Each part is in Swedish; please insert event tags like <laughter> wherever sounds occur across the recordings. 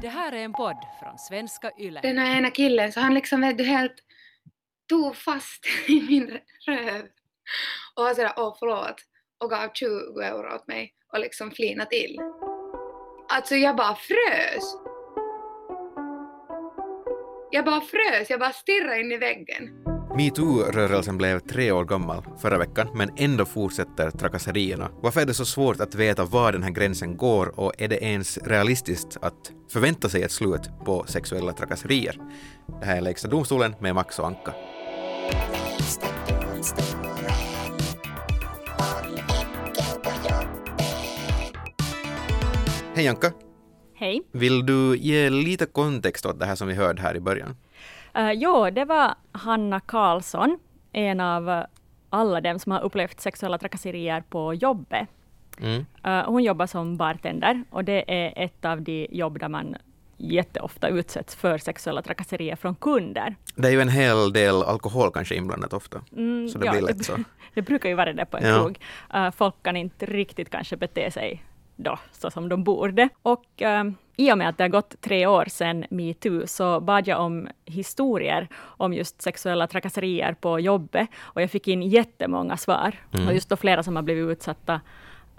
Det här är en podd från svenska YLE. Den här ena killen, så han liksom vet du helt tog fast <laughs> i min röv och var sådär åh förlåt och gav 20 euro åt mig och liksom flina till. Alltså jag bara frös. Jag bara frös, jag bara stirrade in i väggen. Metoo-rörelsen blev tre år gammal förra veckan, men ändå fortsätter trakasserierna. Varför är det så svårt att veta var den här gränsen går och är det ens realistiskt att förvänta sig ett slut på sexuella trakasserier? Det här är Lägsta domstolen med Max och Anka. Hej Anka! Hej. Vill du ge lite kontext åt det här som vi hörde här i början? Uh, jo, det var Hanna Karlsson, en av uh, alla dem som har upplevt sexuella trakasserier på jobbet. Mm. Uh, hon jobbar som bartender och det är ett av de jobb där man jätteofta utsätts för sexuella trakasserier från kunder. Det är ju en hel del alkohol kanske inblandat ofta, Mm, så det ja, blir lätt så. <laughs> Det brukar ju vara det på en Ja. krog. Uh, folk kan inte riktigt kanske bete sig då så som de borde. Och um, i och med att det har gått tre år sedan metoo så bad jag om historier om just sexuella trakasserier på jobbet och jag fick in jättemånga svar. Mm. Och just då flera som har blivit utsatta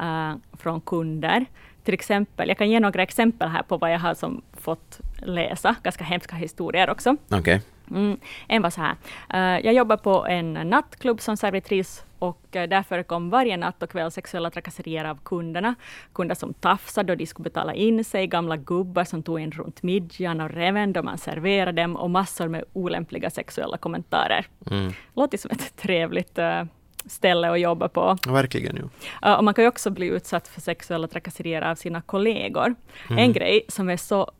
uh, från kunder. Till exempel, jag kan ge några exempel här på vad jag har som fått läsa, ganska hemska historier också. Okej. Mm. En var så här. eh, jag jobbar på en nattklubb som servitris och uh, där förekom varje natt och kväll sexuella trakasserier av kunderna. Kunder som tafsade och de skulle betala in sig, gamla gubbar som tog in runt midjan och reven då man serverade dem och massor med olämpliga sexuella kommentarer. Mm. Låter som ett trevligt eh, ställe att jobba på. Verkligen ju. Uh, och man kan ju också bli utsatt för sexuella trakasserier av sina kollegor. En grej som är så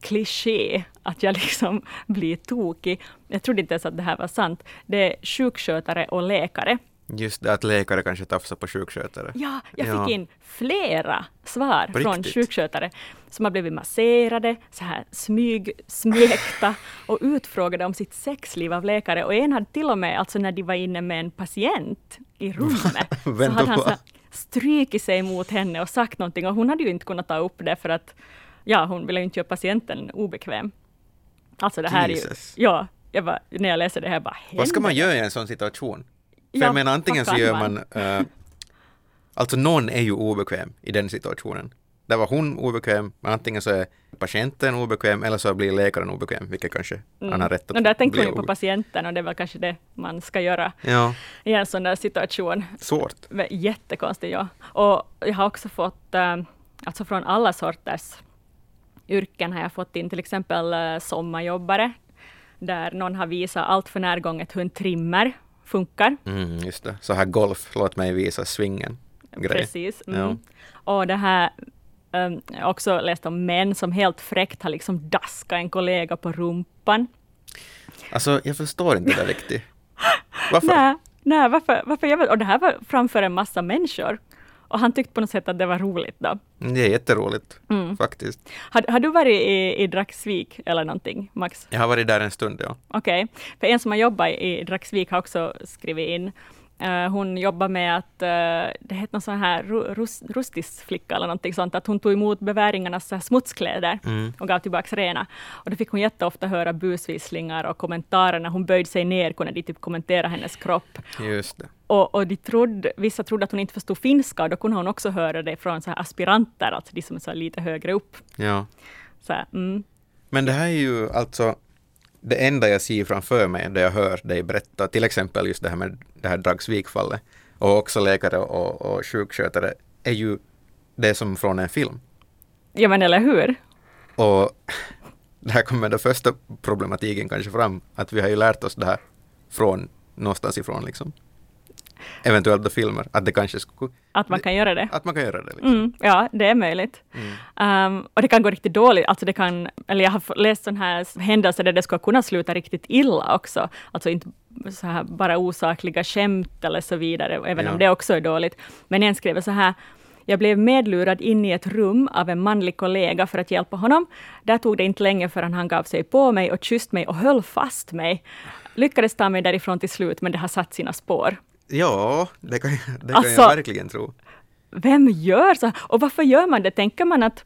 kliché att jag <laughs> liksom blir tokig, jag trodde inte ens att det här var sant, det är sjukskötare och läkare. Just det att läkare kanske tafsar på sjukskötare. Ja, jag Ja. fick in flera svar På från riktigt? sjukskötare som har blivit masserade, så här smyg, smekta <laughs> och utfrågade om sitt sexliv av läkare. Och en hade till och med, alltså när de var inne med en patient i rummet, <laughs> så hade han så strykit sig mot henne och sagt någonting och hon hade ju inte kunnat ta upp det för att ja, hon ville inte göra patienten obekväm. Alltså det här är ju, Jesus. ja, jag bara, när jag läser det här bara, Vad ska man göra i en sån situation? För Ja, jag menar antingen så gör man? man... eh, alltså någon är ju obekväm i den situationen. Där var hon obekväm, men antingen så är patienten obekväm eller så blir läkaren obekväm, vilket kanske han har rätt att Mm. Och där tänker bli man ju på patienten och det är väl kanske det man ska göra Ja, i en sån där situation. svårt. Jättekonstigt, ja. Och jag har också fått, eh, alltså från alla sorters yrken har jag fått in till exempel eh, sommarjobbare, där någon har visat allt för närgånget hur en trimmer funkar. Mm, just det. Så här golf, låt mig visa svingen. Grej. Precis. Mm. Ja. Och det här, um, jag också läst om män som helt fräckt har liksom daskat en kollega på rumpan. Alltså, jag förstår inte det riktigt. Varför? <laughs> Nej, nej varför, varför jag och det här var framför en massa människor. Och han tyckte på något sätt att det var roligt då. Det är jätteroligt, Mm. faktiskt. Har, har du varit i, i Dragsvik eller någonting, Max? Jag har varit där en stund, ja. Okej. För en som har jobbat i Dragsvik har också skrivit in. Eh, hon jobbar med att, uh, det heter någon sån här ru- rus, rustisflicka eller någonting sånt, att hon tog emot beväringarnas här smutskläder Mm. och gav tillbaka rena. Och då fick hon jätteofta höra busvisslingar och kommentarer när hon böjde sig ner kunde de typ kommentera hennes kropp. Just det. Och, och de trodde, vissa trodde att hon inte förstod finska och då kunde hon också höra det från så här aspiranter, alltså de som är lite högre upp. Ja. Så mm. Men det här är ju alltså det enda jag ser framför mig när jag hör dig berätta, till exempel just det här med det här Dragsvik-fallet och också läkare och, och sjukskötare, är ju det som från en film. Ja men eller hur? Och <laughs> det här kommer den första problematiken kanske fram, att vi har ju lärt oss det här från någonstans ifrån liksom. Eventuellt då filmer, att det kanske skulle, Att man kan göra det. att man kan göra det liksom. Mm, ja, det är möjligt. Mm. Um, och det kan gå riktigt dåligt. Alltså det kan, eller jag har läst sådana här händelser där det ska kunna sluta riktigt illa också. Alltså inte så här bara osakliga skämt eller så vidare, även Ja. om det också är dåligt. Men en skriver så här, jag blev medlurad in i ett rum av en manlig kollega för att hjälpa honom. Där tog det inte länge förrän han gav sig på mig och kysste mig och höll fast mig. Lyckades ta mig därifrån till slut, men det har satt sina spår. Ja, det kan, det kan Alltså- jag verkligen tro. Vem gör så? Och varför gör man det? Tänker man att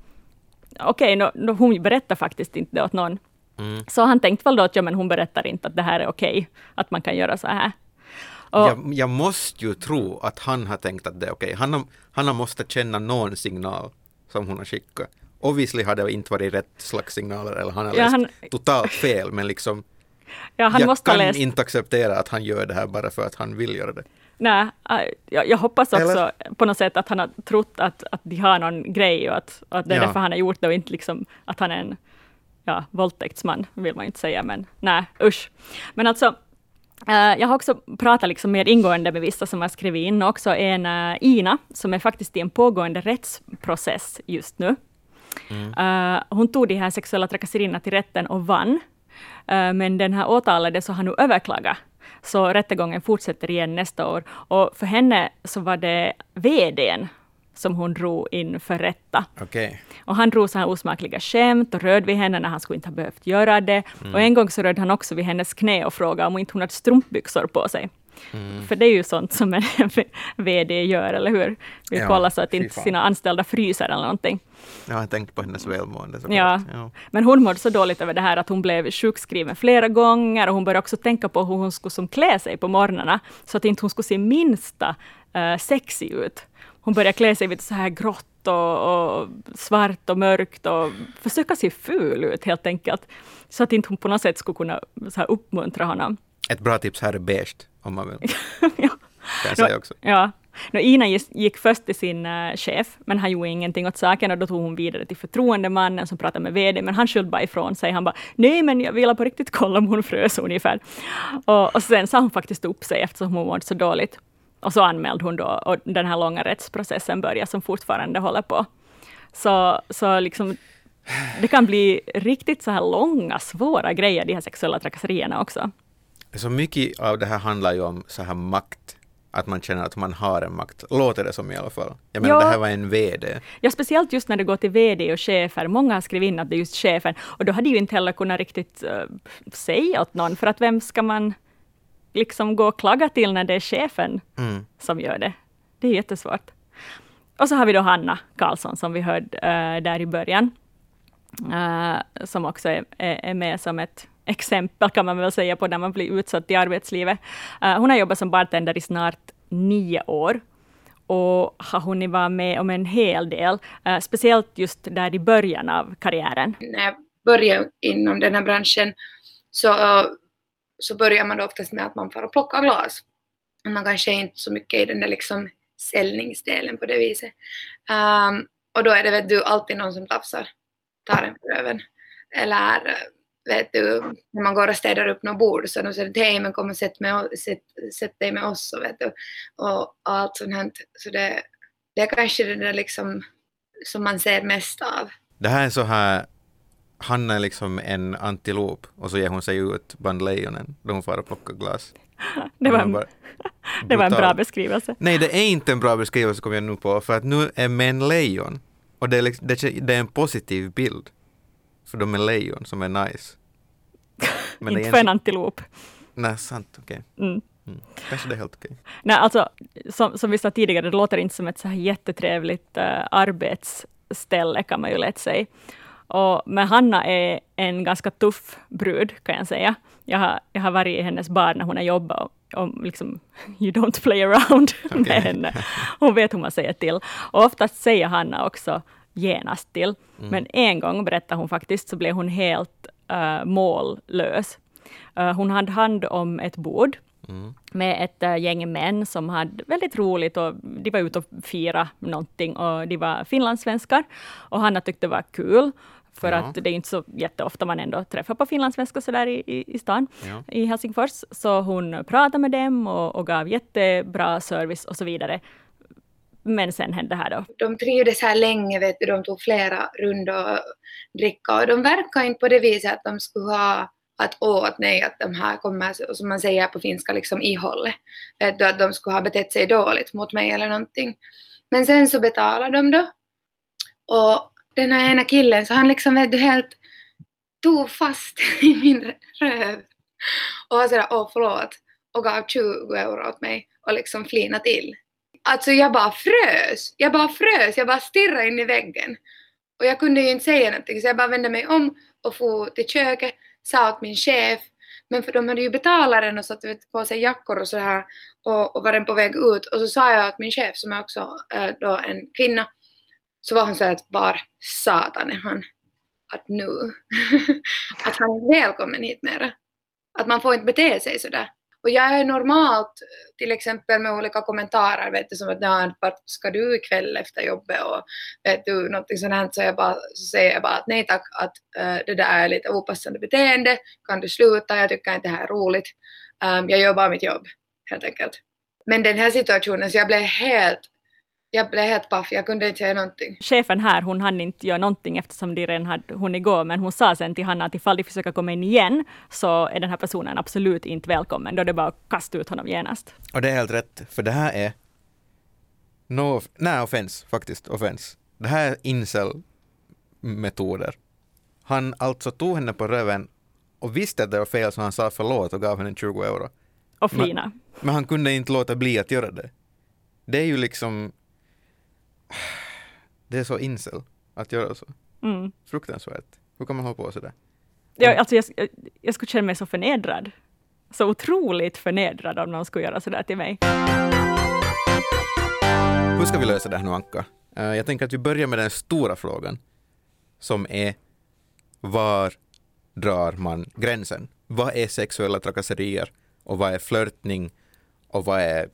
okej, okay, no, no, hon berättar faktiskt inte det åt någon. Mm. Så han tänkte väl då att ja, men hon berättar inte att det här är okej, okay, att man kan göra så här. Och, jag, jag, måste ju tro att han har tänkt att det är okej. Okay. Han, har, han har måste känna någon signal som hon har skickat. Obviously har det inte varit rätt slags signaler eller han har ja, läst han... totalt fel men liksom ja, han jag måste kan läst... inte acceptera att han gör det här bara för att han vill göra det. Nej, äh, jag, jag hoppas också eller? på något sätt att han har trott att, att de har någon grej och att, att det är ja. därför han har gjort det och inte liksom att han är en ja, våldtäktsman, vill man inte säga, men nej, usch. Men alltså, Uh, jag har också pratat liksom mer ingående med vissa som har skrivit in, också en uh, Ina, som är faktiskt i en pågående rättsprocess just nu. Mm. Hon tog de här sexuella trakasserierna till rätten och vann. Men den här åtalade så har nu överklagat. Så rättegången fortsätter igen nästa år. Och för henne så var det VDn som hon drog inför rätta. Okay. Och han drog så här osmakliga skämt och rörde vid henne när han skulle inte ha behövt göra det. Mm. Och en gång så rörde han också vid hennes knä och frågade om inte hon hade strumpbyxor på sig. Mm. För det är ju sånt som en <laughs> VD gör, eller hur? Vill ja, kolla så att inte sina anställda fryser eller någonting. Jag har tänkt på hennes välmående. Ja. ja. Men hon mådde så dåligt över det här att hon blev sjukskriven flera gånger och hon började också tänka på hur hon skulle som klä sig på morgnarna så att inte hon skulle se minsta uh, sexig ut. Hon började klä sig lite så här grått och, och, svart och mörkt och försöka se ful ut helt enkelt. Så att inte hon på något sätt skulle kunna så här uppmuntra honom. Ett bra tips här är beige, om man vill. <laughs> ja. Kan jag säga också. Ja. No, Ina gick först till sin uh, chef, men han gjorde ingenting åt saken och då tog hon vidare till förtroendemannen som pratade med VD, men han skyllde bara ifrån sig. Han bara, nej men jag ville på riktigt kolla om hon frös ungefär. Och, och sen sa hon faktiskt upp sig eftersom hon mådde så dåligt. Och så anmälde hon då och den här långa rättsprocessen börjar som fortfarande håller på. Så, så liksom, det kan bli riktigt så här långa, svåra grejer, de här sexuella trakasserierna också. Så mycket av det här handlar ju om så här makt att man känner att man har en makt, låter det som i alla fall. Jag menar, ja, det här var en VD. Ja, speciellt just när det går till VD och chefer. Många har skrivit in att det är just chefen, och då hade ju inte heller kunnat riktigt uh, säga åt någon, för att vem ska man liksom gå och klaga till när det är chefen mm. som gör det? Det är jättesvårt. Och så har vi då Hanna Karlsson, som vi hörde uh, där i början, uh, som också är, är med som ett exempel kan man väl säga på när man blir utsatt i arbetslivet. Uh, hon har jobbat som bartender i snart nio år och har hunnit vara med om en hel del, uh, speciellt just där i början av karriären. När jag började inom den här branschen så, uh, så börjar man då oftast med att man får plocka glas. Man kanske inte så mycket i den där liksom säljningsdelen på det viset. Um, och då är det vet du, alltid någon som tafsar, tar en på röven. Eller vet du, när man går och städar upp något bord så de säger hej men kom och sätt, med, sätt, sätt dig med oss och, vet du, och, allt sånt här. Så det, det är kanske det där liksom som man ser mest av. Det här är så här, Hanna är liksom en antilop och så ger hon sig ut bland lejonen då hon far och plockar glas. Det var, en, <laughs> det var en bra beskrivelse. Nej, det är inte en bra beskrivelse kom jag nu på, för att nu är män lejon. Och det är, liksom, det är en positiv bild. För de är lejon som är nice. <laughs> Men inte för en antilop. Nej, sant, okej. Okay. Mm. Mm. Kanske det är helt okej. Okay. Nej, alltså, som, som vi sa tidigare, det låter inte som ett så här jättetrevligt uh, arbetsställe, kan man ju lätt säga. Och, men Hanna är en ganska tuff brud, kan jag säga. Jag har, jag har varit i hennes bar när hon har jobbat och, och liksom, <laughs> you don't play around okay. <laughs> med henne. Hon vet hur man säger till. Och oftast säger Hanna också genast till. Mm. Men en gång, berättar hon faktiskt, så blev hon helt uh, mållös. Uh, hon hade hand om ett bord mm. med ett uh, gäng män som hade väldigt roligt och de var ute och fira någonting och de var finlandssvenskar. Och Hanna tyckte det var kul. För ja. att det är inte så jätteofta man ändå träffar på finlandssvenskar sådär i, i, i stan, ja. i Helsingfors. Så hon pratade med dem och, och gav jättebra service och så vidare. Men sen hände det här då. De trivdes här länge, vet du, de tog flera rundor dricka och de verkar inte på det viset att de skulle ha att åt nej, att de här kommer, som man säger på finska, liksom ihållet. Vet du, att de skulle ha betett sig dåligt mot mig eller någonting. Men sen så betalade de då. Och den här ena killen, så han liksom vet du helt tog fast <laughs> i min röv. Och var sådär, åh förlåt. Och gav 20 euro åt mig och liksom flinade till. Alltså jag bara frös. Jag bara frös. Jag bara stirrade in i väggen. Och jag kunde ju inte säga någonting så jag bara vände mig om och for till köket, sa åt min chef, men för de hade ju betalat den och satt vet, på sig jackor och så här och, och var den på väg ut och så sa jag åt min chef som är också äh, då en kvinna, så var hon så att var satan är han? Att nu, <laughs> att han är välkommen hit mera. Att man får inte bete sig sådär. Och jag är normalt, till exempel med olika kommentarer, vet du, som att vart ska du ikväll efter jobbet? Och vet du, någonting sånt här, så, jag bara, så säger jag bara att nej tack, att uh, det där är lite opassande beteende, kan du sluta, jag tycker inte det här är roligt, um, jag gör bara mitt jobb, helt enkelt. Men den här situationen, så jag blev helt jag blev helt paff, jag kunde inte säga någonting. Chefen här, hon hann inte göra någonting eftersom de redan hade hunnit gå, men hon sa sen till Hanna att ifall de försöker komma in igen, så är den här personen absolut inte välkommen. Då är det bara att kasta ut honom genast. Och det är helt rätt, för det här är no, nej, offense, faktiskt, offense. Det här är incel-metoder. Han alltså tog henne på röven och visste att det var fel så han sa förlåt och gav henne 20 euro. Och flina. Men, men han kunde inte låta bli att göra det. Det är ju liksom det är så incel att göra så. Mm. Fruktansvärt. Hur kan man hålla på sådär? Ja, alltså jag, jag skulle känna mig så förnedrad. Så otroligt förnedrad om någon skulle göra sådär till mig. Hur ska vi lösa det här nu, Anka? Eh, jag tänker att vi börjar med den stora frågan som är var drar man gränsen? Vad är sexuella trakasserier och vad är flörtning och vad är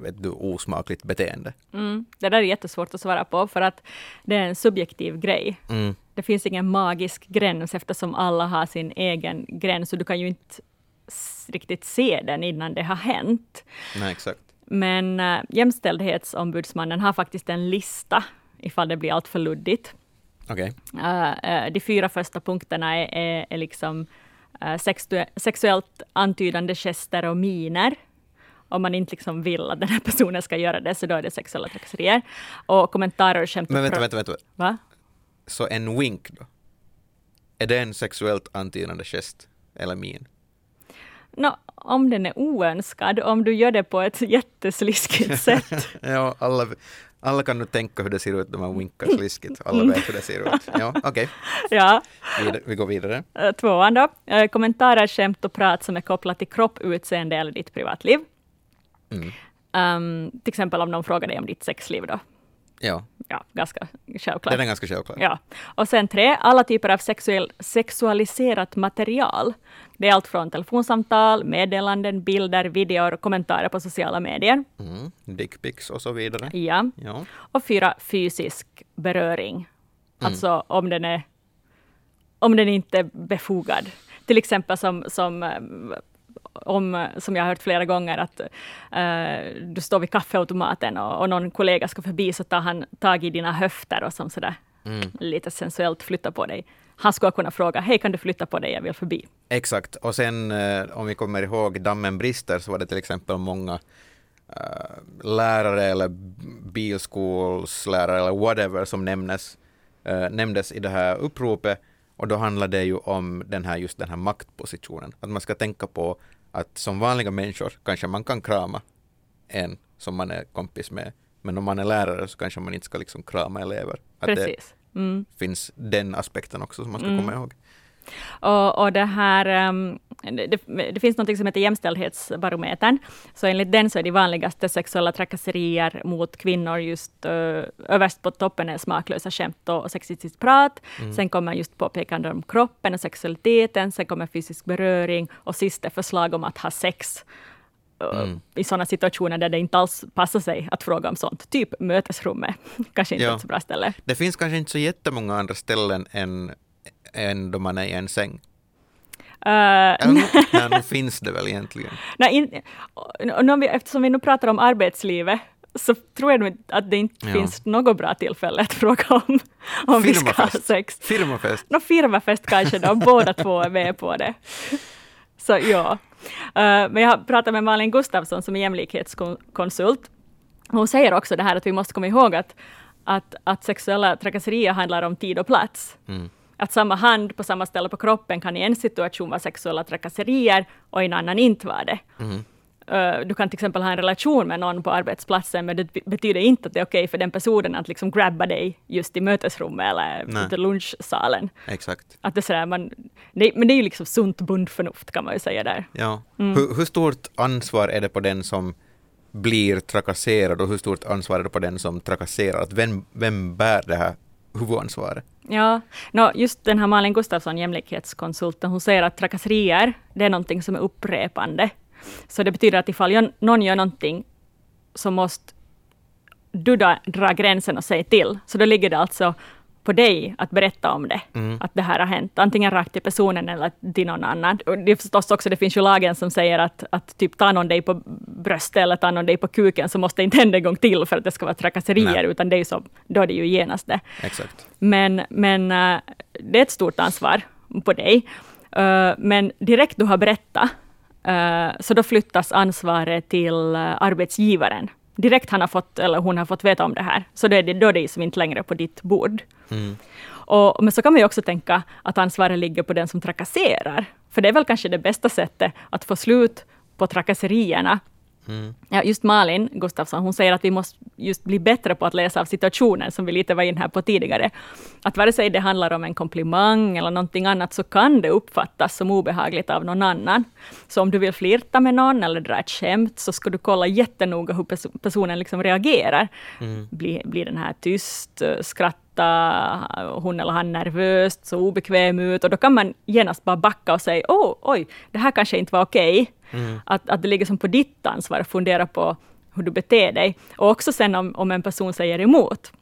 vet du, osmakligt beteende? Mm. Det där är jättesvårt att svara på, för att det är en subjektiv grej. Mm. Det finns ingen magisk gräns, eftersom alla har sin egen gräns, och du kan ju inte riktigt se den innan det har hänt. Nej, exakt. Men äh, Jämställdhetsombudsmannen har faktiskt en lista, ifall det blir allt för luddigt. Okay. Uh, uh, de fyra första punkterna är, är, är liksom uh, sexuellt antydande gester och miner om man inte liksom vill att den här personen ska göra det, så då är det sexuella trakasserier. Och kommentarer och skämt. Men vänta, vänta, vänta. Va? Så en wink då? Är det en sexuellt antydande gest eller min? No, om den är oönskad, om du gör det på ett jättesliskigt <laughs> sätt. ja, alla, alla kan nu tänka hur det ser ut när man winkar sliskigt. Alla vet hur det ser ut. Ja, <laughs> okej. Okay. Ja. Vi, vi går vidare. Eh, tvåan då. Eh, kommentarer, skämt och prat som är kopplat till kropp, utseende eller ditt privatliv. Mm. Um, till exempel om någon frågar dig om ditt sexliv då. Ja. Ja, ganska självklart. Den är ganska självklar. Ja. Och sen tre, alla typer av sexuell, sexualiserat material. Det är allt från telefonsamtal, meddelanden, bilder, videor, kommentarer på sociala medier. Mm. Dickpics och så vidare. Ja. ja. Och fyra, fysisk beröring. Mm. Alltså om den är om den inte är befogad. Till exempel som, som om, som jag har hört flera gånger, att uh, du står vid kaffeautomaten och, och någon kollega ska förbi, så tar han tag i dina höfter och som sådär mm. lite sensuellt flyttar på dig. Han skulle kunna fråga, hej kan du flytta på dig, jag vill förbi. Exakt, och sen uh, om vi kommer ihåg dammen brister, så var det till exempel många uh, lärare eller bilskolslärare eller whatever som nämnes, nämndes i det här uppropet och då handlar det ju om den här, just den här maktpositionen. Att man ska tänka på att som vanliga människor kanske man kan krama en som man är kompis med. Men om man är lärare så kanske man inte ska liksom krama elever. Att Precis. det mm. finns den aspekten också som man ska mm. komma ihåg. Och, och det här, um, det, det, finns något som heter Jämställdhetsbarometern. Så enligt den så är de vanligaste sexuella trakasserier mot kvinnor just uh, överst på toppen är smaklösa skämt och sexistiskt prat. Mm. Sen kommer just påpekande om kroppen och sexualiteten. Sen kommer fysisk beröring och sist är förslag om att ha sex. Mm. i sådana situationer där det inte alls passar sig att fråga om sånt. Typ mötesrummet, <laughs> kanske inte ja. ett så bra ställe. Det finns kanske inte så jättemånga andra ställen än än då man är i en säng? Uh, Eller, <laughs> nej, nu finns det väl egentligen? Nej, in, vi, eftersom vi nu pratar om arbetslivet, så tror jag att det inte ja. finns något bra tillfälle att fråga om, om vi ska ha sex. Firmafest? Nå, firmafest kanske då, <laughs> båda två är med på det. Så ja. Uh, men jag har pratat med Malin Gustafsson som är jämlikhetskonsult. Hon säger också det här att vi måste komma ihåg att, att, att sexuella trakasserier handlar om tid och plats. Mm att samma hand på samma ställe på kroppen kan i en situation vara sexuella trakasserier och i en annan inte vara det. Mm. Uh, du kan till exempel ha en relation med någon på arbetsplatsen, men det betyder inte att det är okej okay för den personen att liksom grabba dig just i mötesrummet eller i lunchsalen. Exakt. Att det, sådär, man, det, men det är ju liksom sunt bondförnuft kan man ju säga där. Ja. Mm. Hur, hur stort ansvar är det på den som blir trakasserad och hur stort ansvar är det på den som trakasserar? Att vem, vem bär det här huvudansvaret? Ja, no, just den här Malin Gustafsson, jämlikhetskonsulten, hon säger att trakasserier, det är någonting som är upprepande. Så det betyder att ifall någon gör någonting så måste du dra gränsen och säga till. Så då ligger det alltså på dig att berätta om det, mm. att det här har hänt, antingen rakt till personen eller till någon annan. Och det är förstås också, det finns ju lagen som säger att, att typ ta någon dig på bröstet eller ta någon dig på kuken, så måste det inte hända en gång till för att det ska vara trakasserier, Nej. utan det är så, då är det ju genast det. Exakt. Men, men uh, det är ett stort ansvar på dig. Uh, men direkt du har berättat, uh, så då flyttas ansvaret till arbetsgivaren direkt han har fått, eller hon har fått veta om det här, så då är det, då är det som inte längre på ditt bord. Mm. Och, men så kan man ju också tänka att ansvaret ligger på den som trakasserar. För det är väl kanske det bästa sättet att få slut på trakasserierna, Mm. Ja, just Malin Gustafsson, hon säger att vi måste just bli bättre på att läsa av situationen, som vi lite var in här på tidigare. Att vare sig det handlar om en komplimang eller någonting annat, så kan det uppfattas som obehagligt av någon annan. Så om du vill flirta med någon eller dra ett skämt, så ska du kolla jättenoga hur pers personen liksom reagerar. Mm. Blir, blir den här tyst, skrattar hon eller han nervöst, så obekväm ut, och då kan man genast bara backa och säga, oh, oj, det här kanske inte var okej. Okay. Mm. Att, att det ligger som på ditt ansvar att fundera på hur du beter dig. Och också sen om, om en person säger emot,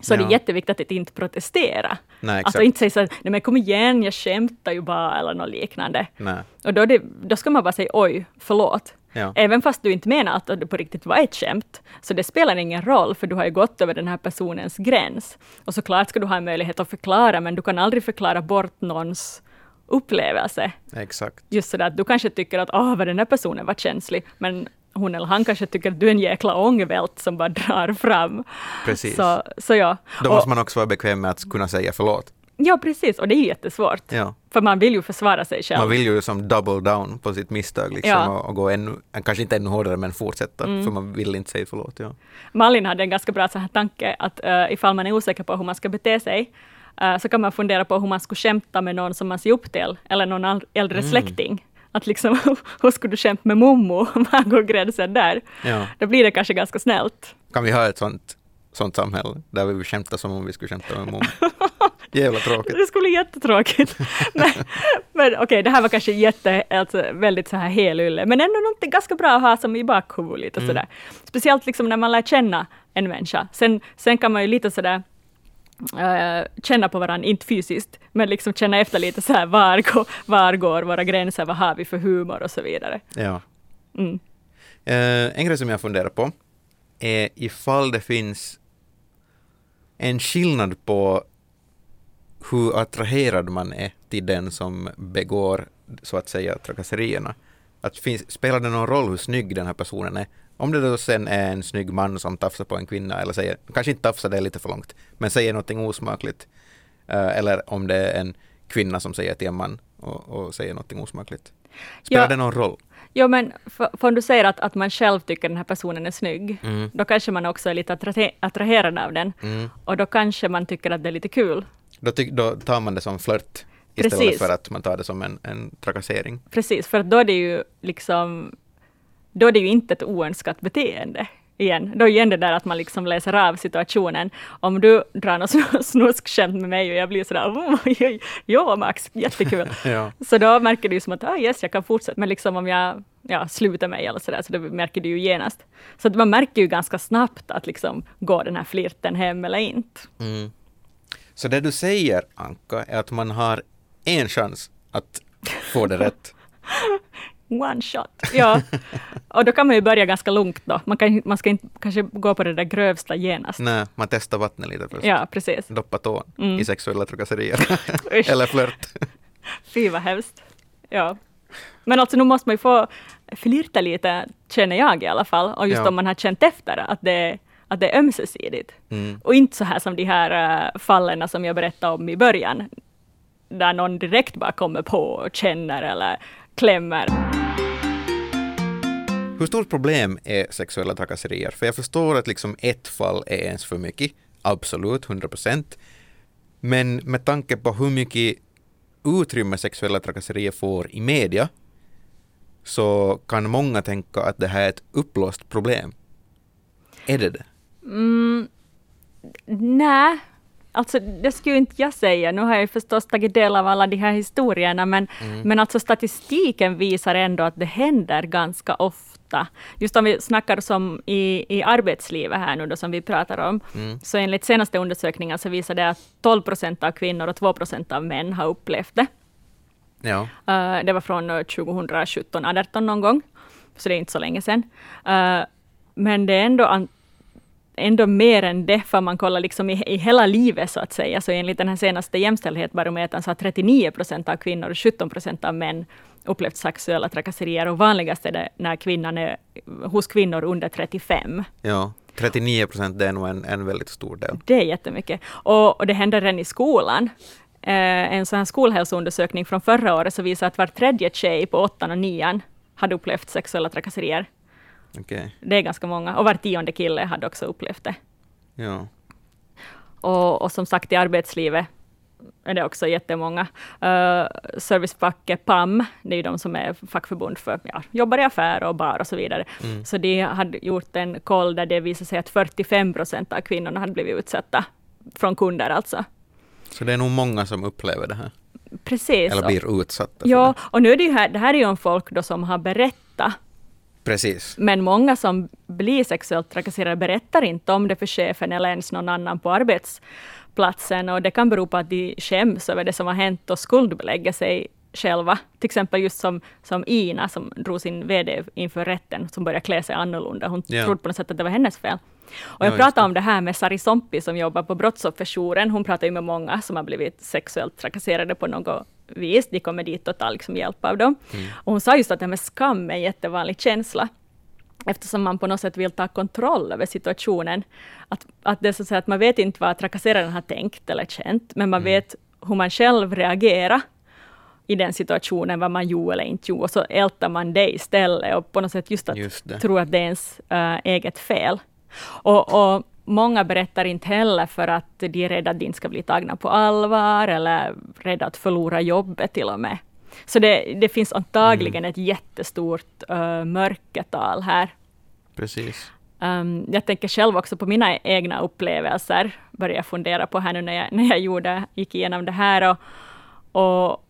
så ja. det är jätteviktigt att inte protestera. Nej, alltså inte säga så här, nej men kom igen, jag skämtar ju bara, eller något liknande. Nej. Och då, det, då ska man bara säga oj, förlåt. Ja. Även fast du inte menar att det på riktigt var ett skämt, så det spelar ingen roll, för du har ju gått över den här personens gräns. Och såklart ska du ha en möjlighet att förklara, men du kan aldrig förklara bort någons upplevelse. Exakt. Just sådär att du kanske tycker att åh, vad den här personen var känslig, men hon eller han kanske tycker att du är en jäkla ångvält som bara drar fram. Precis. Så, så ja. Då måste man också vara bekväm med att kunna säga förlåt. Ja, precis, och det är jättesvårt. Ja. För man vill ju försvara sig själv. Man vill ju som double down på sitt misstag liksom, ja. och, och, gå ännu, kanske inte ännu hårdare, men fortsätta, mm. för man vill inte säga förlåt. Ja. Malin hade en ganska bra så här tanke att uh, ifall man är osäker på hur man ska bete sig, uh, så kan man fundera på hur man skulle skämta med någon som man ser upp till, eller någon äldre mm. släkting. Att liksom, <laughs> hur skulle du skämta med mommo? Var går gränsen där? Ja. Då blir det kanske ganska snällt. Kan vi ha ett sånt, sånt samhälle, där vi skämtar som om vi skulle skämta med mommo? <laughs> Jävla tråkigt. Det skulle bli jättetråkigt. <laughs> men men okej, okay, det här var kanske jätte, alltså, väldigt så här helylle, men ändå någonting ganska bra att ha som i bakhuvudet lite mm. sådär. Speciellt liksom när man lär känna en människa. Sen, sen kan man ju lite sådär Uh, känna på varandra, inte fysiskt, men liksom känna efter lite så här, var, går, var går våra gränser, vad har vi för humor och så vidare. Ja. Mm. Uh, en grej som jag funderar på är ifall det finns en skillnad på hur attraherad man är till den som begår så att säga trakasserierna. Att finns, spelar det någon roll hur snygg den här personen är? Om det då sen är en snygg man som tafsar på en kvinna eller säger, kanske inte tafsar, det är lite för långt, men säger någonting osmakligt. Uh, eller om det är en kvinna som säger till en man och, och säger någonting osmakligt. Spelar ja. det någon roll? Jo, men för, för om du säger att, att man själv tycker den här personen är snygg, mm. då kanske man också är lite attraherad av den. Mm. Och då kanske man tycker att det är lite kul. Då, ty, då tar man det som flört istället Precis. för att man tar det som en, en trakassering. Precis, för då är det ju liksom då är det ju inte ett oönskat beteende igen. Då är igen det där att man liksom läser av situationen. Om du drar något <laughs> snuskskämt med mig och jag blir sådär, oh, ja Max, jättekul. <laughs> ja. Så då märker du som att, ah, yes, jag kan fortsätta. Men liksom om jag ja, slutar mig eller sådär, så då märker du ju genast. Så att man märker ju ganska snabbt att liksom, går den här flirten hem eller inte. Mm. Så det du säger, Anka, är att man har en chans att få det rätt. <laughs> One shot. Ja, och då kan man ju börja ganska lugnt då. Man, kan, man ska inte kanske gå på det där grövsta genast. Nej, man testar vattnet lite först. Ja, precis. Doppa tån mm. i sexuella trakasserier. <laughs> Eller flört. <laughs> Fy vad hemskt. Ja. Men alltså nu måste man ju få flirta lite, känner jag i alla fall. Och just ja. om man har känt efter att det, att det är ömsesidigt. Mm. Och inte så här som de här uh, fallen som jag berättade om i början. Där någon direkt bara kommer på och känner eller klämmer. Hur stort problem är sexuella trakasserier? För jag förstår att liksom ett fall är ens för mycket, absolut, 100 procent. Men med tanke på hur mycket utrymme sexuella trakasserier får i media så kan många tänka att det här är ett uppblåst problem. Är det det? Mm, nej, alltså det skulle inte jag säga. Nu har jag förstås tagit del av alla de här historierna, men, Mm. men alltså statistiken visar ändå att det händer ganska ofta. Just om vi snackar som i, i arbetslivet här nu då, som vi pratar om, Mm. så enligt senaste undersökningen så visar det att 12 procent av kvinnor och 2 procent av män har upplevt det. Ja. Eh, det var från eh, 2017, 18 någon gång, så det är inte så länge sedan. Eh, men det är ändå, ändå mer än det, för man kollar liksom i, i hela livet så att säga. Så enligt den här senaste jämställdhetsbarometern så har 39 procent av kvinnor och 17 procent av män upplevt sexuella trakasserier. Och vanligast är det när kvinnan är hos kvinnor under 35. ja. 39 procent, det är nog en, en väldigt stor del. Det är jättemycket. Och, och det händer redan i skolan. Eh, en sån här skolhälsoundersökning från förra året så visar att var tredje tjej på åttan och nian hade upplevt sexuella trakasserier. Okej. Det är ganska många. Och var tionde kille hade också upplevt det. Ja. Och, och som sagt i arbetslivet är det också jättemånga. Uh, servicefacket PAM, det är ju de som är fackförbund för ja, jobbar i affär och bar och så vidare. Mm. Så de hade gjort en koll där det visade sig att 45 procent av kvinnorna hade blivit utsatta från kunder alltså. Så det är nog många som upplever det här. Precis. Eller blir utsatta Ja, det. och nu är det ju här, det här är ju om folk då som har berättat, Precis. men många som blir sexuellt trakasserade berättar inte om det för chefen eller ens någon annan på arbetsplatsen, och det kan bero på att de skäms över det som har hänt och skuldbelägger sig själva. Till exempel just som, som Ina som drog sin VD inför rätten, som började klä sig annorlunda. Hon Ja. trodde på något sätt att det var hennes fel. Och jag Ja, pratade om det här med Sari Sompi som jobbar på Brottsofferjouren. Hon pratar ju med många som har blivit sexuellt trakasserade på något vis. De kommer dit och tar liksom hjälp av dem. Mm. Och hon sa just att det med skam är en jättevanlig känsla. Eftersom man på något sätt vill ta kontroll över situationen. Att, att, det är så att, man vet inte vad trakasseraren har tänkt eller känt, men man Mm. vet hur man själv reagerar i den situationen, vad man gjorde eller inte gjorde, och så ältar man det istället och på något sätt just att Just tro att det är ens äh, eget fel. Och, och många berättar inte heller för att de är rädda att de inte ska bli tagna på allvar eller rädda att förlora jobbet till och med. Så det, det finns antagligen ett jättestort äh, mörkertal här. Precis. Um, jag tänker själv också på mina egna upplevelser, började fundera på här nu när jag, när jag gjorde, gick igenom det här. Och, och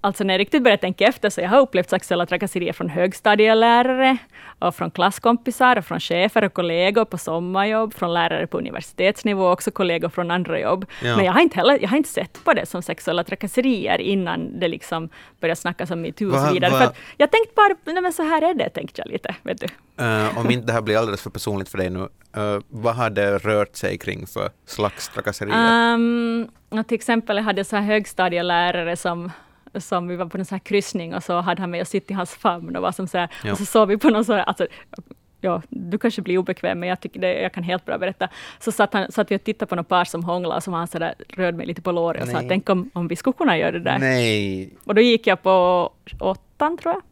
alltså när jag riktigt började tänka efter, så jag har upplevt sexuella trakasserier från högstadielärare, och från klasskompisar, och från chefer och kollegor på sommarjobb, från lärare på universitetsnivå, och också kollegor från andra jobb. Ja. Men jag har, inte heller, jag har inte sett på det som sexuella trakasserier innan det liksom började snackas om metoo och så vidare. va- För jag tänkte bara, nej men så här är det, tänkte jag lite. Vet du. Eh, om inte det här blir alldeles för personligt för dig nu, eh, vad har det rört sig kring för slags trakasserier? Um, till exempel jag hade så här högstadielärare som som vi var på en sån här kryssning och så hade han med och sitta i hans famn och var som så här, Ja. och så såg vi på någon så här, alltså, ja, du kanske blir obekväm, men jag tycker det, jag kan helt bra berätta. Så satt, han, satt vi och tittade på några par som hånglade och så var han så där, rörde mig lite på låret och sa, tänk om, om vi skulle kunna göra det där. Nej, Och då gick jag på åttan, tror jag.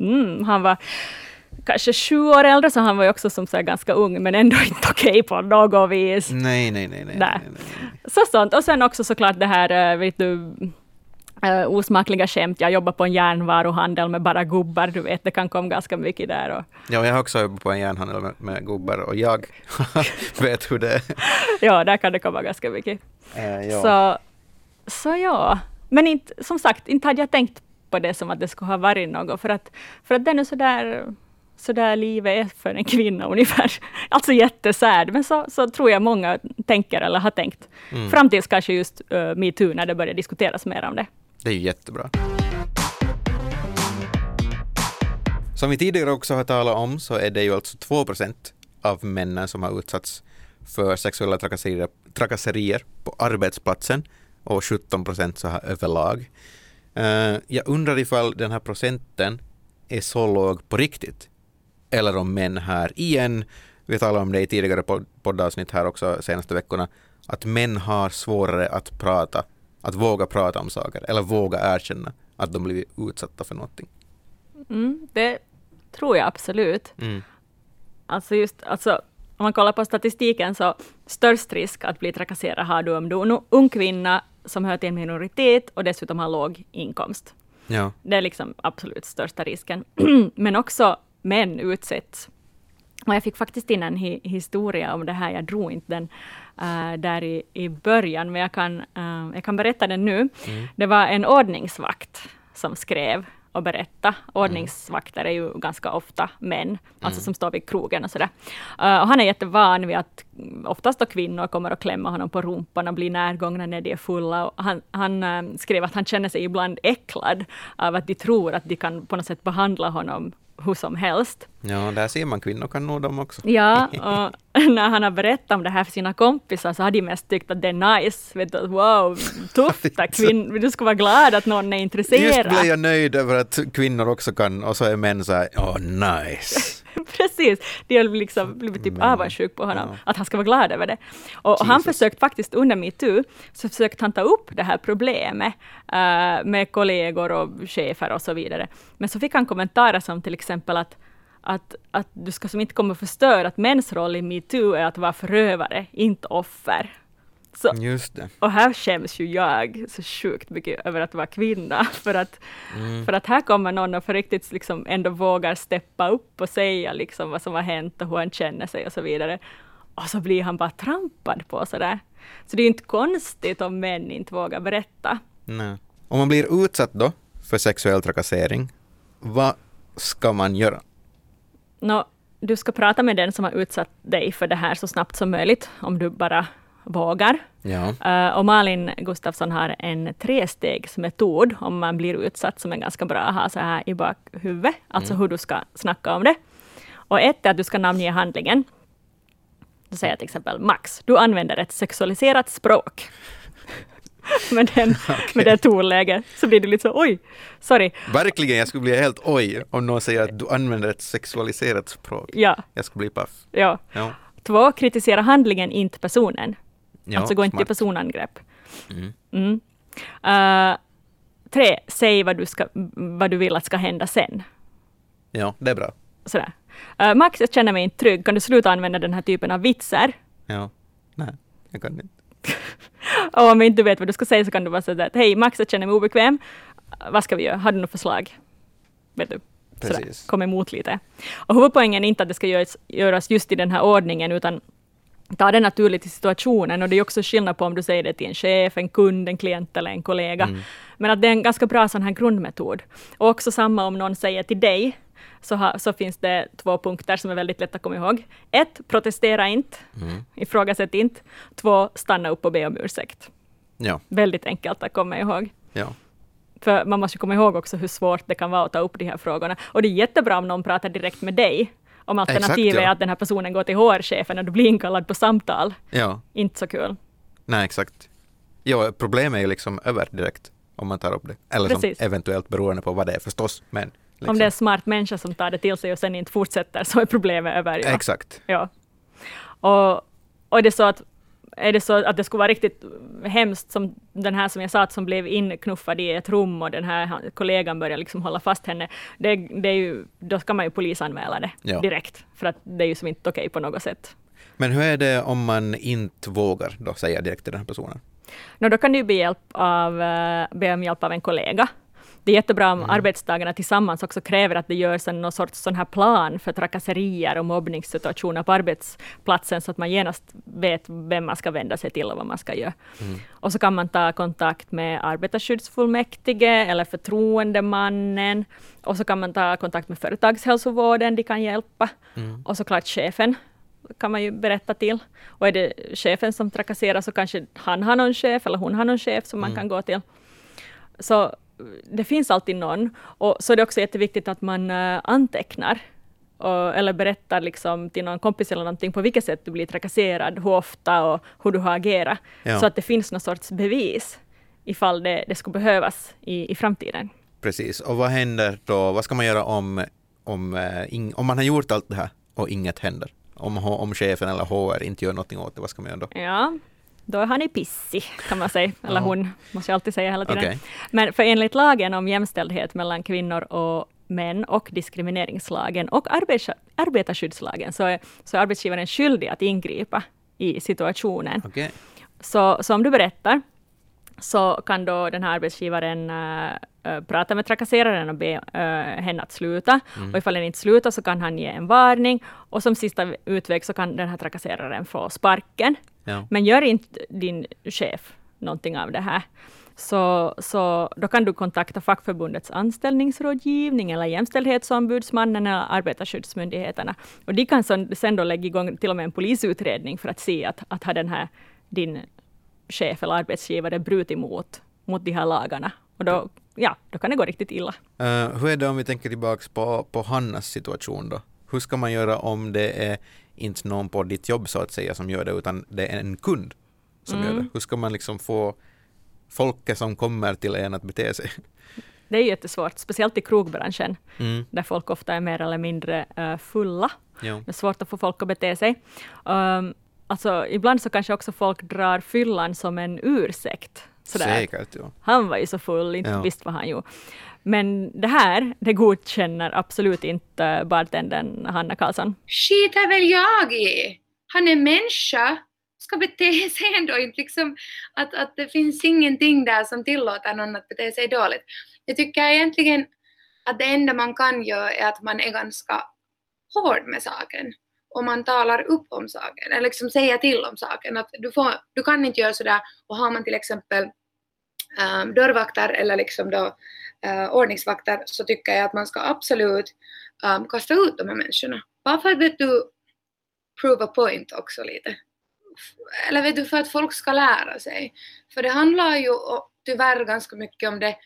Mm, han var kanske sju år äldre, så han var ju också som så ganska ung, men ändå <laughs> inte okej på något vis. nej, nej, nej, nej, Nej. nej, nej. Så sånt. Och sen också såklart det här, eh, vet du, eh, osmakliga skämt. Jag jobbar på en järnvaruhandel med bara gubbar, du vet, det kan komma ganska mycket där. Och, Ja, jag har också jobbat på en järnhandel med, med gubbar och jag <laughs> vet hur det är. ja, där kan det komma ganska mycket. Eh, ja. Så, så ja. Men inte, som sagt, inte hade jag tänkt på det som att det skulle ha varit något, för att, för att det är nu sådär så där livet är för en kvinna <laughs> ungefär. Alltså jättesärd, men så, så tror jag många tänker eller har tänkt. Mm. Fram tills kanske just uh, metoo, när det börjar diskuteras mer om det. Det är ju jättebra. Som vi tidigare också har talat om så är det ju alltså 2 av männen som har utsatts för sexuella trakasserier, trakasserier på arbetsplatsen och 17 procent så här överlag. Eh, jag undrar ifall den här procenten är så låg på riktigt. Eller om män här igen, vi talade om det i tidigare poddavsnitt här också senaste veckorna, att män har svårare att prata, att våga prata om saker eller våga erkänna att de blivit utsatta för någonting. Mm, det tror jag absolut. Mm. Alltså just, alltså, om man kollar på statistiken så störst risk att bli trakasserad har du om du är en ung kvinna som hör till en minoritet och dessutom har låg inkomst. Ja. Det är liksom absolut största risken. <clears throat> Men också män utsätts. Och jag fick faktiskt in en hi historia om det här, jag drog inte den uh, där i, i början, men jag kan, uh, jag kan berätta den nu. Mm. Det var en ordningsvakt som skrev och berätta. Ordningsvakter är ju ganska ofta män, alltså som står vid krogen och sådär. Uh, och han är jättevan vid att oftast då kvinnor kommer och klämmer honom på rumpan och blir närgångna när de är fulla. Och han han uh, skrev att han känner sig ibland äcklad av att de tror att de kan på något sätt behandla honom hur som helst. ja, där ser man kvinnor kan nå dem också. Ja, <laughs> och när han har berättat om det här för sina kompisar så har de mest tyckt att det är nice. Vet du, wow, tufft, <laughs> kvinn, du ska vara glad att någon är Just intresserad. blev jag nöjd över att kvinnor också kan, och så är män så här, åh nice. <laughs> Precis, de har liksom blivit typ Men, avundsjuk på honom, ja. att han ska vara glad över det. Och, och han försökte faktiskt under metoo, så försökte han ta upp det här problemet eh, med kollegor och chefer och så vidare. Men så fick han kommentarer som till exempel att att, att du ska som inte komma förstöra att mäns roll i metoo är att vara förövare, inte offer. Så, Just det. och här skäms ju jag så sjukt mycket över att vara kvinna, <laughs> för att, för att här kommer någon och för riktigt liksom ändå vågar steppa upp och säga liksom vad som har hänt och hur han känner sig och så vidare. Och så blir han bara trampad på sådär. Så det är ju inte konstigt om män inte vågar berätta. Nej. Om man blir utsatt då för sexuell trakassering, vad ska man göra? Nå, du ska prata med den som har utsatt dig för det här så snabbt som möjligt, om du bara vågar. Ja. Eh, och Malin Gustafsson har en trestegsmetod om man blir utsatt som är ganska bra att ha så här i bakhuvudet, alltså hur du ska snacka om det. Och ett är att du ska namnge handlingen. Då säger jag till exempel Max, du använder ett sexualiserat språk. <laughs> med, den, <laughs> med det tonläget så blir du lite så oj, sorry. Verkligen, jag skulle bli helt oj om någon säger att du använder ett sexualiserat språk. Ja, Jag skulle bli paff. ja. Ja. Två, kritisera handlingen, inte personen. Ja, alltså gå inte till personangrepp. Mm. Mm. Eh, tre, säg vad du, ska, vad du vill att ska hända sen. Ja, det är bra. Sådär. Eh, Max, jag känner mig inte trygg. Kan du sluta använda den här typen av vitsar? Ja. Nej, jag kan inte. <laughs> Och om inte du vet vad du ska säga så kan du bara säga att hej Max, jag känner mig obekväm. Eh, Vad ska vi göra? Har du något förslag? Vet du? Sådär. Precis. Kom emot lite. Och huvudpoängen är inte att det ska göras just i den här ordningen, utan ta det naturligt i situationen. Och det är också skillnad på om du säger det till en chef, en kund, en klient eller en kollega. Mm. Men att det är en ganska bra sån här grundmetod. Och också samma om någon säger till dig, så, ha, så finns det två punkter som är väldigt lätta att komma ihåg. Ett, protestera inte, Mm. ifrågasätt inte. Två, stanna upp och be om ursäkt. Ja, Väldigt enkelt att komma ihåg. ja. För man måste komma ihåg också hur svårt det kan vara att ta upp de här frågorna. Och det är jättebra om någon pratar direkt med dig. Om alternativet Exakt, ja. är att den här personen går till HR-chefen och du blir inkallad på samtal. Ja, Inte så kul. nej exakt. Ja, problemet är ju liksom över direkt om man tar upp det. Eller som eventuellt beroende på vad det är förstås. Men liksom, Om det är en smart människa som tar det till sig och sen inte fortsätter så är problemet över. Ja. Exakt. ja. Och, och är det så att är det så att det skulle vara riktigt hemskt som den här som jag sa, att som blev inknuffad i ett rum och den här kollegan började liksom hålla fast henne, det, det är ju, då ska man ju polisanmäla det Ja. direkt, för att det är ju som inte okej på något sätt. Men hur är det om man inte vågar då säga direkt till den här personen? Nå, då kan du be, hjälp av, eh, be om hjälp av en kollega. Det är jättebra om arbetstagarna tillsammans också kräver att det görs en någon sorts sån här plan för trakasserier och mobbningssituationer på arbetsplatsen så att man genast vet vem man ska vända sig till och vad man ska göra. Och så kan man ta kontakt med arbetarskyddsfullmäktige eller förtroendemannen. Och så kan man ta kontakt med företagshälsovården, de kan hjälpa. Och såklart chefen kan man ju berätta till. Och är det chefen som trakasserar så kanske han har någon chef eller hon har någon chef som man kan gå till. Så det finns alltid någon. Och så är det också jätteviktigt att man eh, antecknar och, eller berättar liksom till någon kompis eller någonting på vilket sätt du blir trakasserad, hur ofta och hur du har agerat. Ja. Så att det finns någon sorts bevis ifall det, det skulle behövas i, i framtiden. Precis. Och vad händer då? Vad ska man göra om, om, eh, om man har gjort allt det här och inget händer? Om, om chefen eller HR inte gör någonting åt det, vad ska man göra då? Ja, då är han i pissi, kan man säga. Eller hon, måste jag alltid säga hela tiden. Okej. Men för enligt lagen om jämställdhet mellan kvinnor och män och diskrimineringslagen och arbetarskyddslagen så är, så är arbetsgivaren skyldig att ingripa i situationen. Okej. Så, så om du berättar så kan då den här arbetsgivaren äh, prata med trakasseraren och be äh, henne att sluta. Mm. Och ifall den inte slutar så kan han ge en varning. Och som sista utväg så kan den här trakasseraren få sparken. Ja. Men gör inte din chef någonting av det här, så, så då kan du kontakta fackförbundets anställningsrådgivning eller jämställdhetsombudsmannen eller arbetarskyddsmyndigheterna. Och de kan sen, då lägga igång till och med en polisutredning för att se att, att har den här din chef eller arbetsgivare brutit mot, mot de här lagarna. Och då, ja, då kan det gå riktigt illa. Eh, hur är det om vi tänker tillbaks på, på Hannas situation då? Hur ska man göra om det är inte någon på ditt jobb så att säga som gör det utan det är en kund som Mm. gör det? Hur ska man liksom få folket som kommer till en att bete sig? <laughs> Det är jättesvårt, speciellt i krogbranschen, Mm. där folk ofta är mer eller mindre eh, fulla. Ja. Det är svårt att få folk att bete sig. Um, alltså, ibland så kanske också folk drar fyllan som en ursäkt. Sådär. Säkert, ja. Han var ju så full, inte Ja. visst vad han gjorde. Men det här, det godkänner absolut inte bartendern Hanna Karlsson. skiter väl jag i. Han är människa, ska bete sig ändå inte liksom att, att det finns ingenting där som tillåter någon att bete sig dåligt. Jag tycker egentligen att det enda man kan göra är att man är ganska hård med saken och man talar upp om saken, eller liksom säger till om saken. Att du, får, du kan inte göra sådär, och har man till exempel ehm, um, dörrvakter eller liksom då, eh, uh, ordningsvakter så tycker jag att man ska absolut um, kasta ut de här människorna. Bara för att vet du, prove a point också lite. Eller vet du, för att folk ska lära sig. För det handlar ju tyvärr ganska mycket om det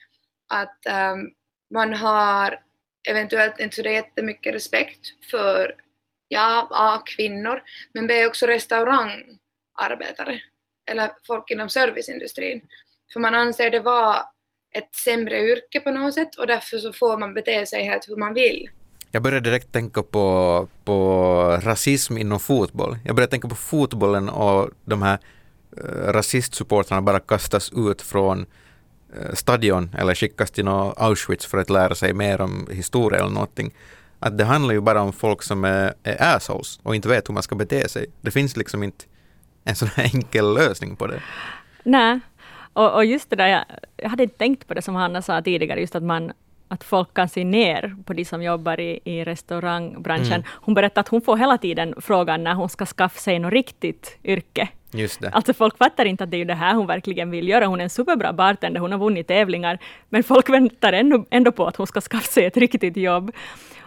att um, man har eventuellt inte så jättemycket respekt för ja, A, kvinnor, men B också restaurangarbetare eller folk inom serviceindustrin. För man anser det vara ett sämre yrke på något sätt och därför så får man bete sig helt hur man vill. Jag började direkt tänka på, på rasism inom fotboll. Jag började tänka på fotbollen och de här eh, rasistsupportrarna bara kastas ut från eh, stadion eller skickas till något Auschwitz för att lära sig mer om historia eller någonting. Att det handlar ju bara om folk som är, är assholes och inte vet hur man ska bete sig. Det finns liksom inte en sån här enkel lösning på det. Nej, och, och just det där, jag, jag hade inte tänkt på det som Hanna sa tidigare, just att man att folk kan se ner på de som jobbar i, i restaurangbranschen. Mm. Hon berättade att hon får hela tiden frågan när hon ska skaffa sig något riktigt yrke. Just det. Alltså folk fattar inte att det är det här hon verkligen vill göra. Hon är en superbra bartender, hon har vunnit tävlingar, men folk väntar ändå, ändå på att hon ska skaffa sig ett riktigt jobb.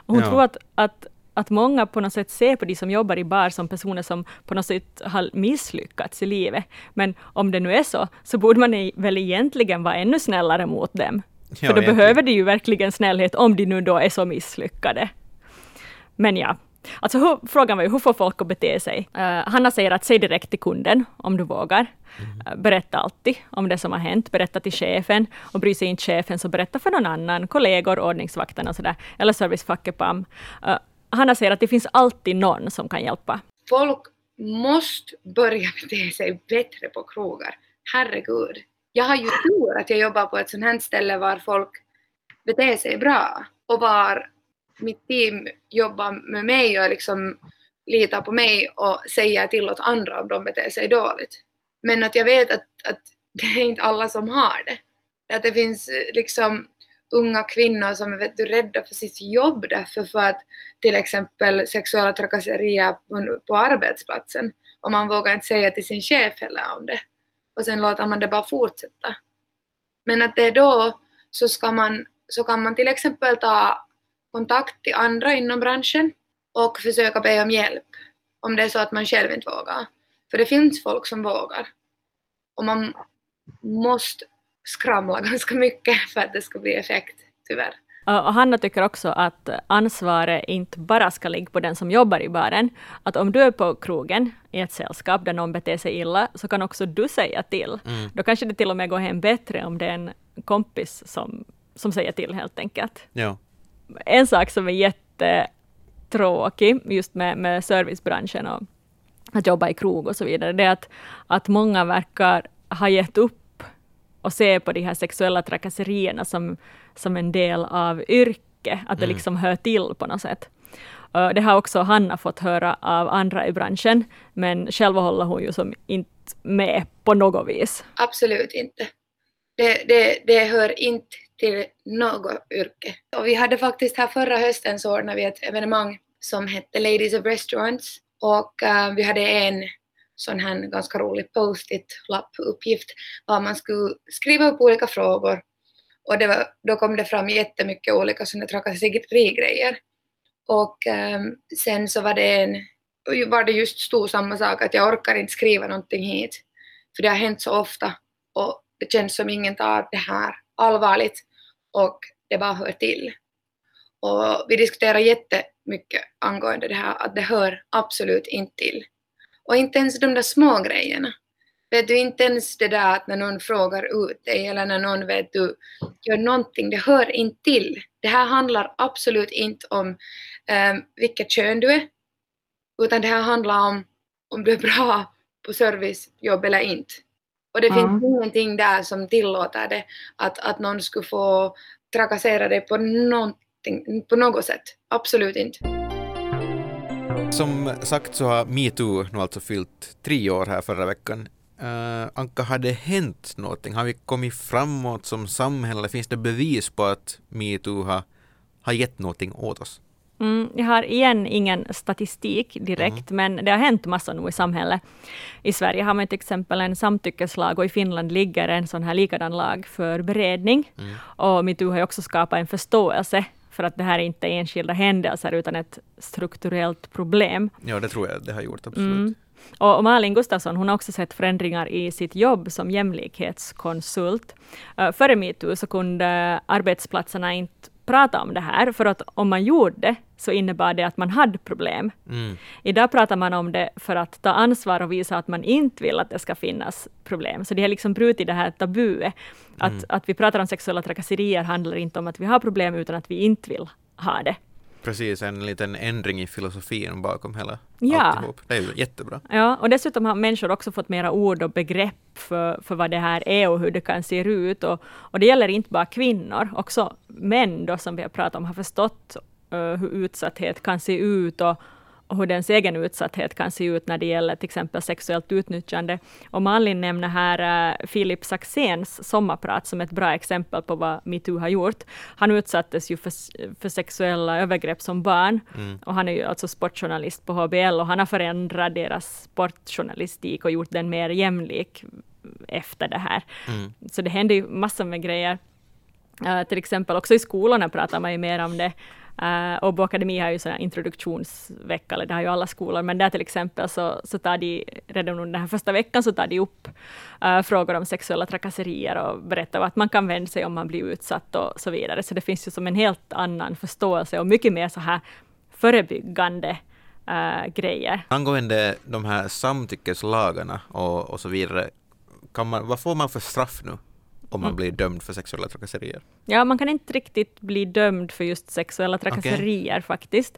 Och hon Ja. tror att, att, att många på något sätt ser på de som jobbar i bar som personer som på något sätt har misslyckats i livet. Men om det nu är så, så borde man i- väl egentligen vara ännu snällare mot dem. Ja, För då egentligen. behöver de ju verkligen snällhet om de nu då är så misslyckade. Men ja, alltså hur, frågan var ju hur får folk att bete sig? Uh, Hanna säger att säg direkt till kunden om du vågar. Uh, berätta alltid om det som har hänt, berätta till chefen och bry sig inte chefen så berätta för någon annan, kollegor, ordningsvakten och sådär, eller servicefacket PAM. Uh, Hanna säger att det finns alltid någon som kan hjälpa. folk måste börja bete sig bättre på krogar. Herregud. Jag har ju tur att jag jobbar på ett sånt här ställe var folk beter sig bra och var mitt team jobbar med mig och liksom litar på mig och säger till åt andra om de beter sig dåligt. Men att jag vet att, att <laughs> det är inte alla som har det. Att det finns eh, liksom unga kvinnor som är vet du, rädda för sitt jobb därför för att till exempel sexuella trakasserier på, på arbetsplatsen och man vågar inte säga till sin chef heller om det. Och sen låter man det bara fortsätta. Men att det är då så, ska man, så kan man till exempel ta kontakt till andra inom branschen och försöka be om hjälp om det är så att man själv inte vågar. För det finns folk som vågar. Och man måste skramla <laughs> ganska mycket för att det ska bli effekt, tyvärr. Och Hanna tycker också att ansvaret inte bara ska ligga på den som jobbar i baren. Att om du är på krogen i ett sällskap där någon beter sig illa, så kan också du säga till. Mm. Då kanske det till och med går hem bättre om det är en kompis som, som säger till helt enkelt. Ja. En sak som är jättetråkig just med, med servicebranschen och att jobba i krog och så vidare, det är att, att många verkar ha gett upp och se på de här sexuella trakasserierna som, som en del av yrke, att det liksom hör till på något sätt. Det har också Hanna fått höra av andra i branschen, men själv håller hon ju som inte med på något vis. Absolut inte. Det, det, det hör inte till något yrke. Och vi hade faktiskt här förra hösten så ordnade vi ett evenemang som hette Ladies of Restaurants och uh, vi hade en sån här ganska rolig post-it lappuppgift, där var man skulle skriva upp olika frågor och det var, då kom det fram jättemycket olika sådana trakasserigrejer. Och um, sen så var det en, var det just stor samma sak att jag orkar inte skriva någonting hit för det har hänt så ofta och det känns som ingen tar det här allvarligt och det bara hör till. Och vi diskuterar jättemycket angående det här att det hör absolut inte till. Och inte ens de där små grejerna. Vet du, inte ens det där att när någon frågar ut dig eller när någon vet du gör någonting, det hör inte till. Det här handlar absolut inte om um, vilket kön du är, utan det här handlar om om du är bra på servicejobb eller inte. Och det Mm. finns ingenting där som tillåter det, att, att någon skulle få trakassera dig på, någonting, på något sätt. Absolut inte. Som sagt så har metoo nu alltså fyllt tre år här förra veckan. Uh, Anka, har det hänt någonting? Har vi kommit framåt som samhälle? Finns det bevis på att metoo har, har gett någonting åt oss? Mm, jag har igen ingen statistik direkt, men det har hänt massor nu i samhället. I Sverige har man till exempel en samtyckeslag och i Finland ligger en sån här likadan lag för beredning. Och metoo har ju också skapat en förståelse för att det här inte är enskilda händelser utan ett strukturellt problem. Ja, det tror jag det har gjort, absolut. Mm. Och Malin Gustafsson hon har också sett förändringar i sitt jobb som jämlikhetskonsult. Uh, före metoo så kunde arbetsplatserna inte prata om det här, för att om man gjorde det så innebar det att man hade problem. Mm. Idag pratar man om det för att ta ansvar och visa att man inte vill att det ska finnas problem. Så det har liksom brutit det här tabuet. Att, att vi pratar om sexuella trakasserier handlar inte om att vi har problem, utan att vi inte vill ha det. Precis, en liten ändring i filosofin bakom hela Ja. alltihop. Det är ju jättebra. Ja, och dessutom har människor också fått mera ord och begrepp för, för vad det här är och hur det kan se ut. Och, och det gäller inte bara kvinnor, också män då, som vi har pratat om har förstått uh, hur utsatthet kan se ut och, och hur dens egen utsatthet kan se ut när det gäller till exempel sexuellt utnyttjande. Och Malin nämner här Filip Saxéns sommarprat som ett bra exempel på vad metoo har gjort. Han utsattes ju för, för sexuella övergrepp som barn och han är ju alltså sportjournalist på HBL och han har förändrat deras sportjournalistik och gjort den mer jämlik efter det här. Mm. Så det händer ju massor med grejer. Uh, till exempel också i skolorna pratar man ju mer om det. Eh, uh, Åbo Akademi har ju sån introduktionsvecka, eller det har ju alla skolor, men där till exempel så, så tar de, redan under den här första veckan så tar de upp uh, frågor om sexuella trakasserier och berättar vart man kan vända sig om man blir utsatt och så vidare. Så det finns ju som en helt annan förståelse och mycket mer så här förebyggande uh, grejer. Angående de här samtyckeslagarna och, och så vidare, kan man, vad får man för straff nu om man Mm. blir dömd för sexuella trakasserier? Ja, man kan inte riktigt bli dömd för just sexuella trakasserier faktiskt.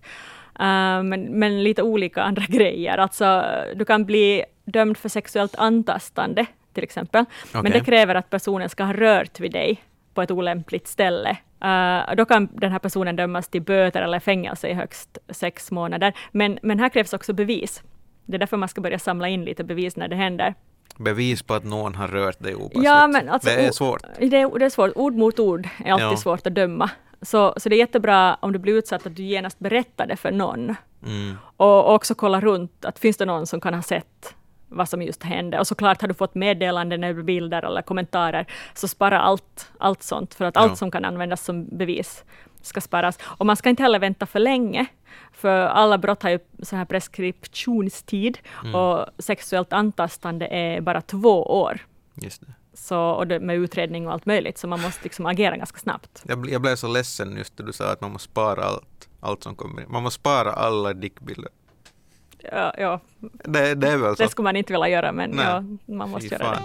Uh, men, men lite olika andra <laughs> grejer. Alltså, du kan bli dömd för sexuellt antastande till exempel. Men Okej. det kräver att personen ska ha rört vid dig på ett olämpligt ställe. Uh, då kan den här personen dömas till böter eller fängelse i högst sex månader. Men, men här krävs också bevis. Det är därför man ska börja samla in lite bevis när det händer. Bevis på att någon har rört dig opassligt. Ja, men alltså, det är svårt. Det är, det är svårt. Ord mot ord är alltid Ja. svårt att döma. Så, så det är jättebra om du blir utsatt att du genast berättar det för någon. Mm. Och, och också kolla runt, att finns det någon som kan ha sett vad som just hände. Och såklart har du fått meddelanden eller bilder eller kommentarer, så spara allt, allt sånt, för att Ja. allt som kan användas som bevis ska sparas. Och man ska inte heller vänta för länge, för alla brott har ju så här preskriptionstid, Mm. och sexuellt antastande är bara två år. Just det. Så, och det, med utredning och allt möjligt, så man måste liksom agera ganska snabbt. Jag, jag blev så ledsen just när du sa att man måste spara allt, allt som kommer in. Man måste spara alla dickbilder. Ja, ja, Det, det är väl så? det skulle man inte vilja göra, men ja, man måste Fy göra det.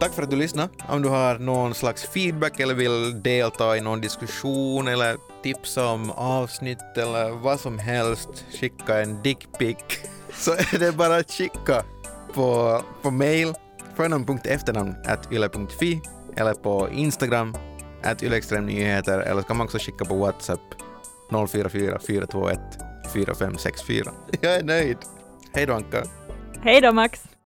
Tack för att du lyssnade. Om du har någon slags feedback eller vill delta i någon diskussion eller tipsa om avsnitt eller vad som helst, skicka en dickpic <laughs> så är det bara att skicka på, på mail förnamn.efternamn yle.fi eller på Instagram, att Ylextremnyheter, eller så kan man också skicka på WhatsApp 044 421 4564. Jag är nöjd. Hej då Anka. Hej då Max!